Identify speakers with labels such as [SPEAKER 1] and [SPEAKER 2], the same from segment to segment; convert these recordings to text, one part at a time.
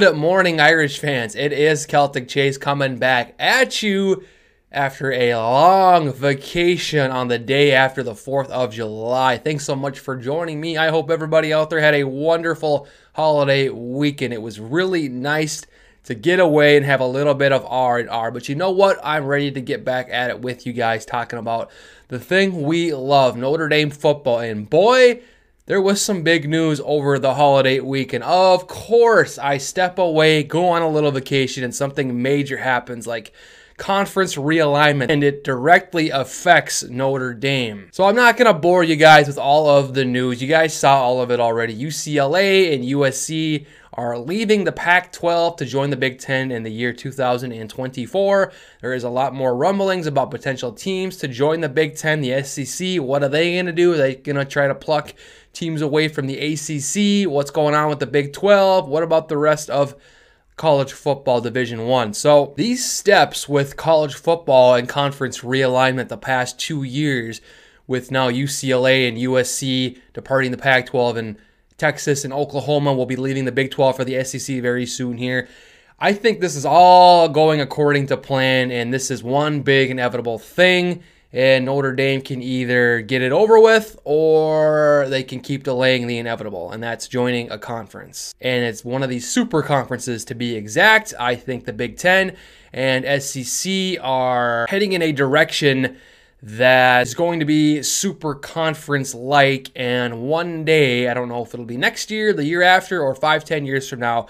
[SPEAKER 1] Good morning, Irish fans. It is Celtic Chase coming back at you after a long vacation on the day after the 4th of July. Thanks so much for joining me. I hope everybody out there had a wonderful holiday weekend. It was really nice to get away and have a little bit of R and R. But you know what? I'm ready to get back at it with you guys talking about the thing we love, Notre Dame football. And boy, there was some big news over the holiday week, and Of course, I step away, go on a little vacation, and something major happens like conference realignment, and it directly affects Notre Dame. So I'm not going to bore you guys with all of the news. You guys saw all of it already. UCLA and USC are leaving the Pac 12 to join the Big Ten in the year 2024. There is a lot more rumblings about potential teams to join the Big Ten, the SEC. What are they going to do? Are they going to try to pluck teams away from the ACC? What's going on with the Big 12? What about the rest of college football division 1 so these steps with college football and conference realignment the past two years with now ucla and usc departing the pac 12 and Texas and Oklahoma will be leaving the Big 12 for the SEC very soon here. I think this is all going according to plan, and this is one big inevitable thing. And Notre Dame can either get it over with or they can keep delaying the inevitable, and that's joining a conference. And it's one of these super conferences to be exact. I think the Big Ten and SEC are heading in a direction that is going to be super conference like. And one day, I don't know if it'll be next year, the year after, or five, ten years from now,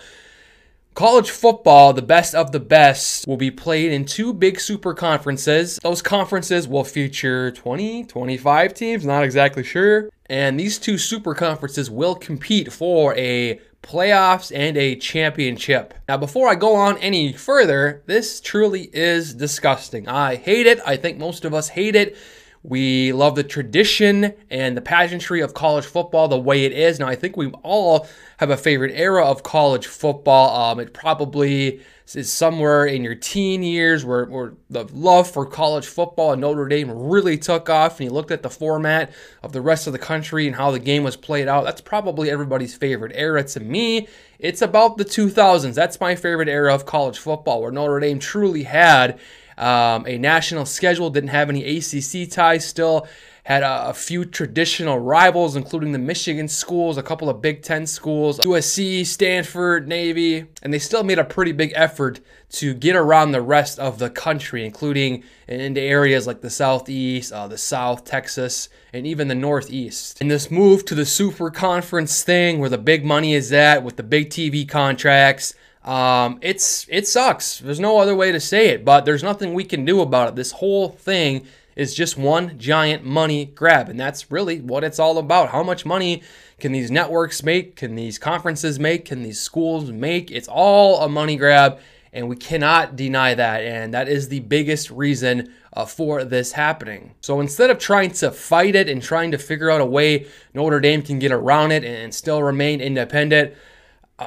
[SPEAKER 1] College football, the best of the best, will be played in two big super conferences. Those conferences will feature 20, 25 teams, not exactly sure. And these two super conferences will compete for a playoffs, and a championship. Now, before I go on any further, this truly is disgusting. I hate it. I think most of us hate it. We love the tradition and the pageantry of college football the way it is. Now, I think we all have a favorite era of college football. Um, it probably is somewhere in your teen years where, where the love for college football and Notre Dame really took off, and you looked at the format of the rest of the country and how the game was played out. That's probably everybody's favorite era. To me, it's about the 2000s. That's my favorite era of college football, where Notre Dame truly had um, a national schedule, didn't have any ACC ties still, had a, a, few traditional rivals, including the Michigan schools, a couple of Big Ten schools, USC, Stanford, Navy, and they still made a pretty big effort to get around the rest of the country, including into areas like the Southeast, uh, the South, Texas, and even the Northeast. And this move to the Super Conference thing, where the big money is at, with the big TV contracts, um, it's it sucks. There's no other way to say it, but there's nothing we can do about it. This whole thing is just one giant money grab, and that's really what it's all about. How much money can these networks make? Can these conferences make? Can these schools make? It's all a money grab, and we cannot deny that. And that is the biggest reason uh, for this happening. So instead of trying to fight it and trying to figure out a way Notre Dame can get around it and still remain independent,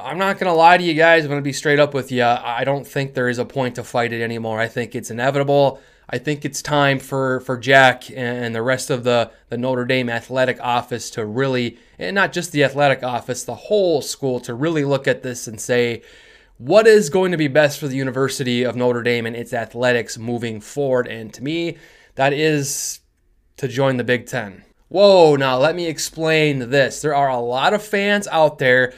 [SPEAKER 1] I'm not going to lie to you guys. I'm going to be straight up with you. I don't think there is a point to fight it anymore. I think it's inevitable. I think it's time for, for Jack and the rest of the, the Notre Dame athletic office to really, and not just the athletic office, the whole school to really look at this and say, what is going to be best for the University of Notre Dame and its athletics moving forward? And to me, that is to join the Big Ten. Whoa, now let me explain this. There are a lot of fans out there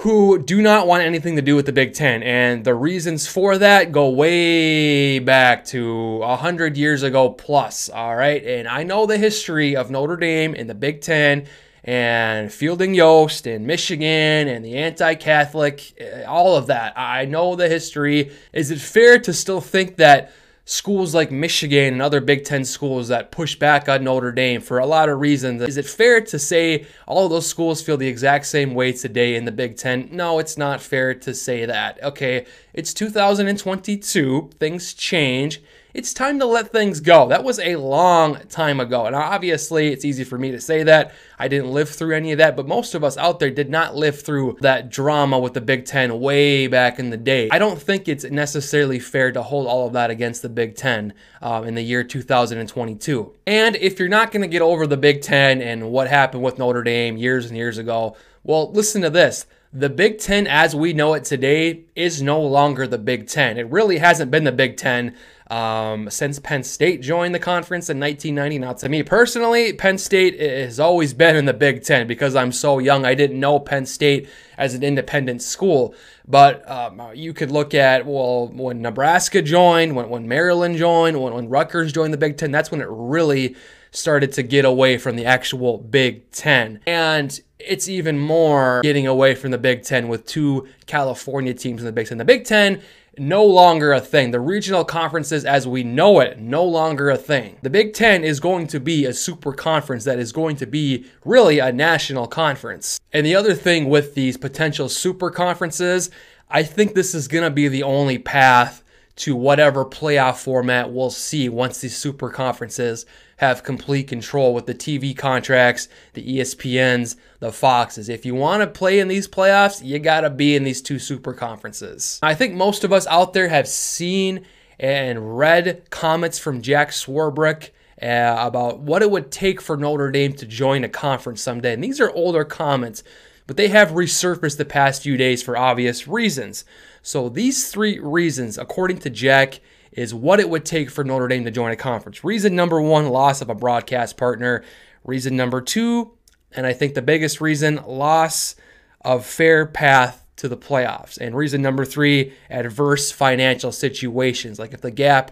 [SPEAKER 1] who do not want anything to do with the Big Ten. And the reasons for that go way back to 100 years ago plus. All right. And I know the history of Notre Dame and the Big Ten and Fielding Yost and Michigan and the anti Catholic, eh, all of that. I know the history. Is it fair to still think that? Schools like Michigan and other Big Ten schools that push back on Notre Dame for a lot of reasons. Is it fair to say all those schools feel the exact same way today in the Big Ten? No, it's not fair to say that. Okay, it's 2022, things change it's time to let things go. That was a long time ago. And obviously, it's easy for me to say that. I didn't live through any of that, but most of us out there did not live through that drama with the Big Ten way back in the day. I don't think it's necessarily fair to hold all of that against the Big Ten um, in the year 2022. And if you're not going to get over the Big Ten and what happened with Notre Dame years and years ago, well, listen to this the Big Ten as we know it today is no longer the Big Ten. It really hasn't been the Big Ten um, since Penn State joined the conference in 1990. Now, to me personally, Penn State has always been in the Big Ten because I'm so young. I didn't know Penn State as an independent school. But um, you could look at, well, when Nebraska joined, when, when Maryland joined, when, when Rutgers joined the Big Ten, that's when it really started to get away from the actual Big Ten. And it's even more getting away from the Big Ten with two California teams in the Big Ten. The Big Ten no longer a thing. The regional conferences as we know it, no longer a thing. The Big Ten is going to be a super conference that is going to be really a national conference. And the other thing with these potential super conferences, I think this is going to be the only path to whatever playoff format we'll see once these super conferences have complete control with the TV contracts, the ESPNs, the Foxes. If you want to play in these playoffs, you got to be in these two super conferences. I think most of us out there have seen and read comments from Jack Swarbrick uh, about what it would take for Notre Dame to join a conference someday. And these are older comments, but they have resurfaced the past few days for obvious reasons. So these three reasons, according to Jack, is what it would take for Notre Dame to join a conference. Reason number one, loss of a broadcast partner. Reason number two, and I think the biggest reason, loss of fair path to the playoffs. And reason number three, adverse financial situations. Like if the gap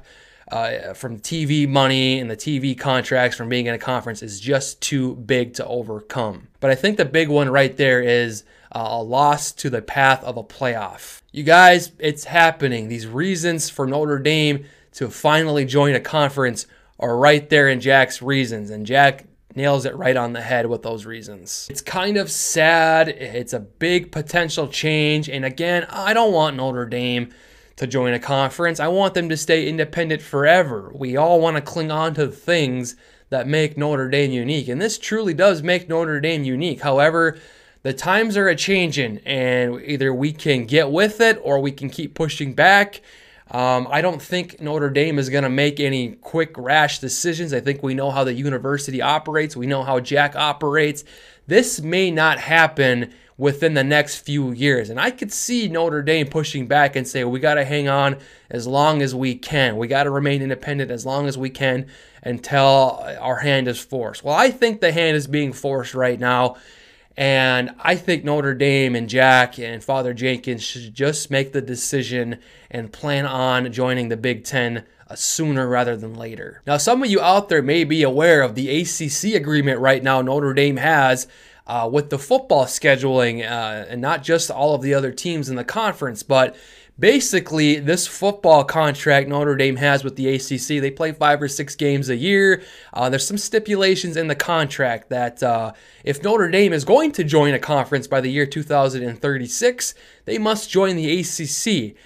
[SPEAKER 1] uh, from TV money and the TV contracts from being in a conference is just too big to overcome. But I think the big one right there is uh, a loss to the path of a playoff. You guys, it's happening. These reasons for Notre Dame to finally join a conference are right there in Jack's reasons, and Jack nails it right on the head with those reasons. It's kind of sad. It's a big potential change. And again, I don't want Notre Dame to join a conference. I want them to stay independent forever. We all want to cling on to the things that make Notre Dame unique. And this truly does make Notre Dame unique. However, the times are a changing, and either we can get with it or we can keep pushing back. Um, I don't think Notre Dame is going to make any quick, rash decisions. I think we know how the university operates, we know how Jack operates. This may not happen within the next few years. And I could see Notre Dame pushing back and say, we got to hang on as long as we can. We got to remain independent as long as we can until our hand is forced. Well, I think the hand is being forced right now. And I think Notre Dame and Jack and Father Jenkins should just make the decision and plan on joining the Big Ten uh, sooner rather than later. Now, some of you out there may be aware of the ACC agreement right now Notre Dame has uh, with the football scheduling, uh, and not just all of the other teams in the conference, but basically this football contract Notre Dame has with the ACC. They play five or six games a year. Uh, there's some stipulations in the contract that uh, if Notre Dame is going to join a conference by the year 2036, they must join the ACC.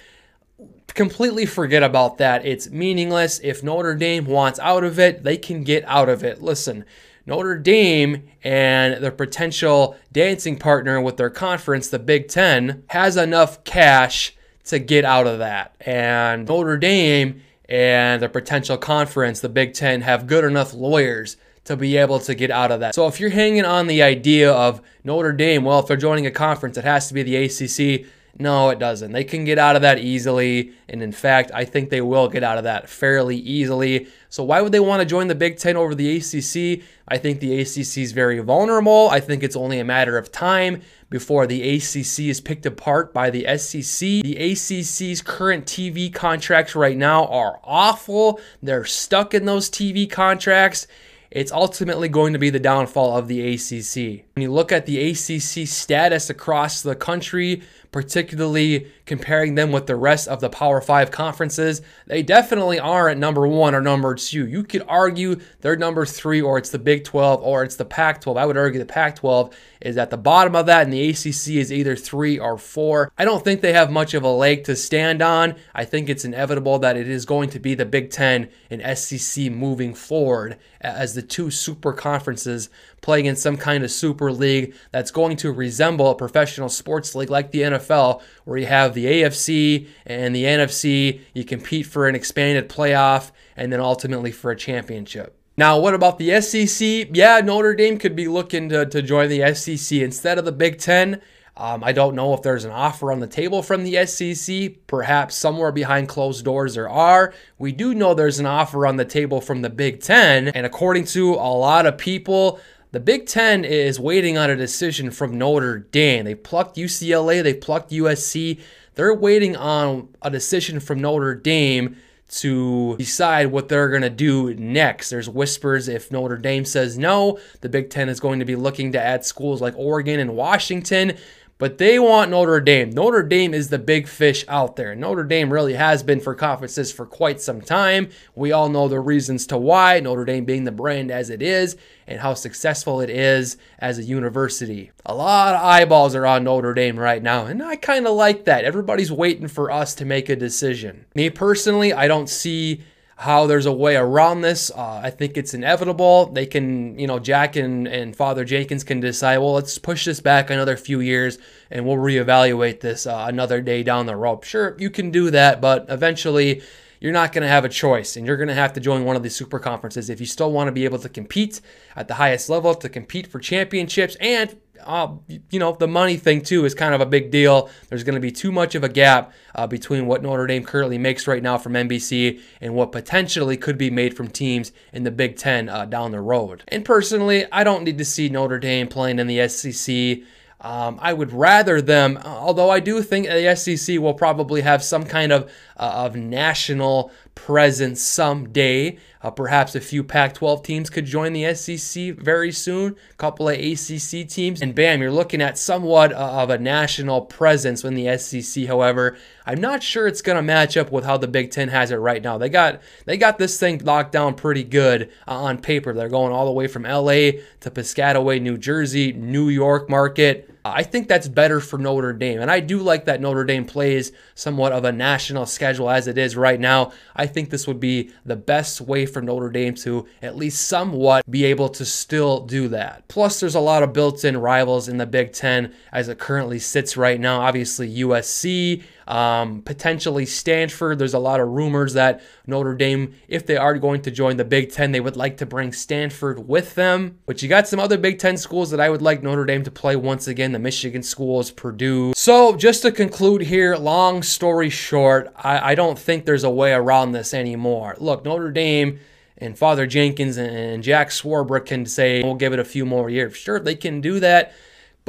[SPEAKER 1] Completely forget about that. It's meaningless. If Notre Dame wants out of it, they can get out of it. Listen, Notre Dame and their potential dancing partner with their conference, the Big Ten, has enough cash to get out of that. And Notre Dame and their potential conference, the Big Ten, have good enough lawyers to be able to get out of that. So if you're hanging on the idea of Notre Dame, well, if they're joining a conference, it has to be the ACC. No, it doesn't. They can get out of that easily. And in fact, I think they will get out of that fairly easily. So why would they want to join the Big Ten over the ACC? I think the ACC is very vulnerable. I think it's only a matter of time before the ACC is picked apart by the SEC. The ACC's current TV contracts right now are awful. They're stuck in those TV contracts it's ultimately going to be the downfall of the ACC. When you look at the ACC status across the country, particularly comparing them with the rest of the Power Five conferences, they definitely are at number one or number two. You could argue they're number three, or it's the Big 12, or it's the Pac 12. I would argue the Pac 12 is at the bottom of that, and the ACC is either three or four. I don't think they have much of a leg to stand on. I think it's inevitable that it is going to be the Big 10 and SEC moving forward as the two super conferences playing in some kind of super league that's going to resemble a professional sports league like the NFL, where you have the AFC and the NFC. You compete for an expanded playoff and then ultimately for a championship. Now, what about the SEC? Yeah, Notre Dame could be looking to, to join the SEC instead of the Big Ten. Um, I don't know if there's an offer on the table from the SEC. Perhaps somewhere behind closed doors there are. We do know there's an offer on the table from the Big Ten. And according to a lot of people, the Big Ten is waiting on a decision from Notre Dame. They plucked UCLA, they plucked USC. They're waiting on a decision from Notre Dame to decide what they're going to do next. There's whispers if Notre Dame says no, the Big Ten is going to be looking to add schools like Oregon and Washington. But they want Notre Dame. Notre Dame is the big fish out there. Notre Dame really has been for conferences for quite some time. We all know the reasons to why, Notre Dame being the brand as it is and how successful it is as a university. A lot of eyeballs are on Notre Dame right now, and I kind of like that. Everybody's waiting for us to make a decision. Me personally, I don't see how there's a way around this. Uh, I think it's inevitable. They can, you know, Jack and, and Father Jenkins can decide, well, let's push this back another few years and we'll reevaluate this uh, another day down the road. Sure, you can do that, but eventually you're not going to have a choice and you're going to have to join one of these super conferences if you still want to be able to compete at the highest level, to compete for championships and uh, you know, the money thing too is kind of a big deal. There's going to be too much of a gap uh, between what Notre Dame currently makes right now from NBC and what potentially could be made from teams in the Big Ten uh, down the road. And personally, I don't need to see Notre Dame playing in the SEC. Um, I would rather them, although I do think the SEC will probably have some kind of uh, of national presence someday. Uh, perhaps a few Pac 12 teams could join the SEC very soon, a couple of ACC teams, and bam, you're looking at somewhat uh, of a national presence in the SEC. However, I'm not sure it's going to match up with how the Big Ten has it right now. They got they got this thing locked down pretty good uh, on paper. They're going all the way from LA to Piscataway, New Jersey, New York market. I think that's better for Notre Dame. And I do like that Notre Dame plays somewhat of a national schedule as it is right now. I think this would be the best way for Notre Dame to at least somewhat be able to still do that. Plus, there's a lot of built in rivals in the Big Ten as it currently sits right now. Obviously, USC, um, potentially Stanford. There's a lot of rumors that Notre Dame, if they are going to join the Big Ten, they would like to bring Stanford with them. But you got some other Big Ten schools that I would like Notre Dame to play once again the Michigan schools, Purdue. So, just to conclude here, long story short, I, I don't think there's a way around this anymore. Look, Notre Dame and Father Jenkins and Jack Swarbrick can say, we'll give it a few more years. Sure, they can do that.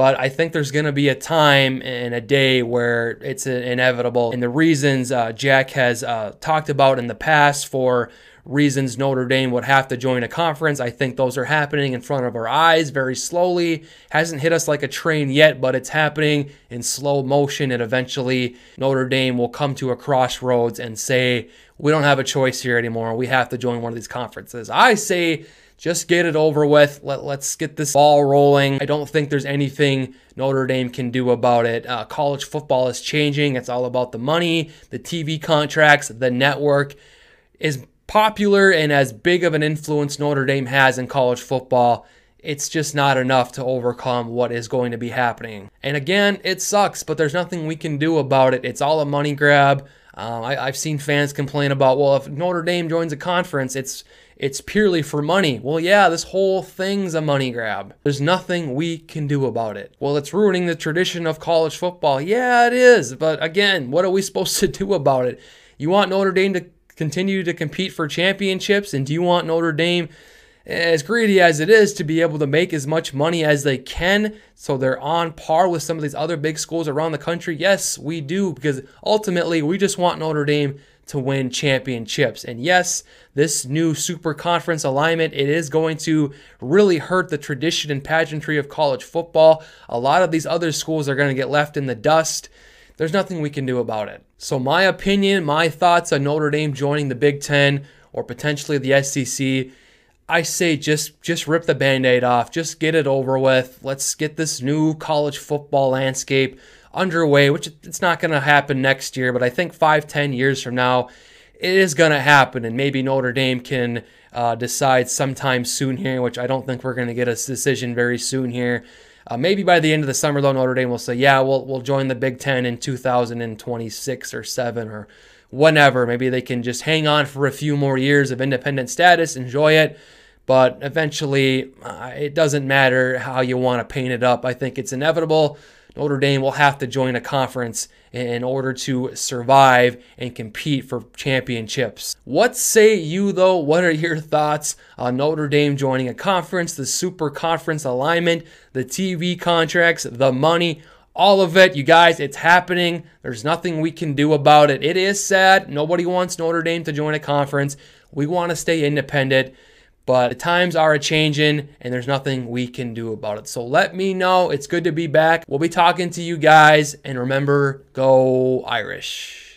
[SPEAKER 1] But I think there's going to be a time and a day where it's inevitable. And the reasons uh, Jack has uh, talked about in the past for reasons Notre Dame would have to join a conference. I think those are happening in front of our eyes very slowly. Hasn't hit us like a train yet, but it's happening in slow motion. And eventually, Notre Dame will come to a crossroads and say, we don't have a choice here anymore. We have to join one of these conferences. I say just get it over with. Let, let's get this ball rolling. I don't think there's anything Notre Dame can do about it. Uh, college football is changing. It's all about the money, the TV contracts, the network. Is popular and as big of an influence Notre Dame has in college football, it's just not enough to overcome what is going to be happening. And again, it sucks, but there's nothing we can do about it. It's all a money grab. Um, I, have seen fans complain about, well, if Notre Dame joins a conference, it's it's purely for money. Well, yeah, this whole thing's a money grab. There's nothing we can do about it. Well, it's ruining the tradition of college football. Yeah, it is. But again, what are we supposed to do about it? You want Notre Dame to continue to compete for championships? And do you want Notre Dame, as greedy as it is, to be able to make as much money as they can so they're on par with some of these other big schools around the country? Yes, we do, because ultimately we just want Notre Dame to win championships. And yes, this new super conference alignment, it is going to really hurt the tradition and pageantry of college football. A lot of these other schools are going to get left in the dust. There's nothing we can do about it. So my opinion, my thoughts on Notre Dame joining the Big 10 or potentially the SEC, I say just just rip the band-aid off. Just get it over with. Let's get this new college football landscape underway, which it's not going to happen next year, but I think five, ten years from now, it is going to happen, and maybe Notre Dame can uh, decide sometime soon here, which I don't think we're going to get a decision very soon here. Uh, maybe by the end of the summer, though, Notre Dame will say, "Yeah, we'll we'll join the Big Ten in 2026 or seven or whenever." Maybe they can just hang on for a few more years of independent status, enjoy it. But eventually, uh, it doesn't matter how you want to paint it up. I think it's inevitable. Notre Dame will have to join a conference in order to survive and compete for championships. What say you, though? What are your thoughts on Notre Dame joining a conference, the super conference alignment, the TV contracts, the money? All of it, you guys, it's happening. There's nothing we can do about it. It is sad. Nobody wants Notre Dame to join a conference. We want to stay independent. But the times are a changing and there's nothing we can do about it. So let me know. It's good to be back. We'll be talking to you guys. And remember, go Irish.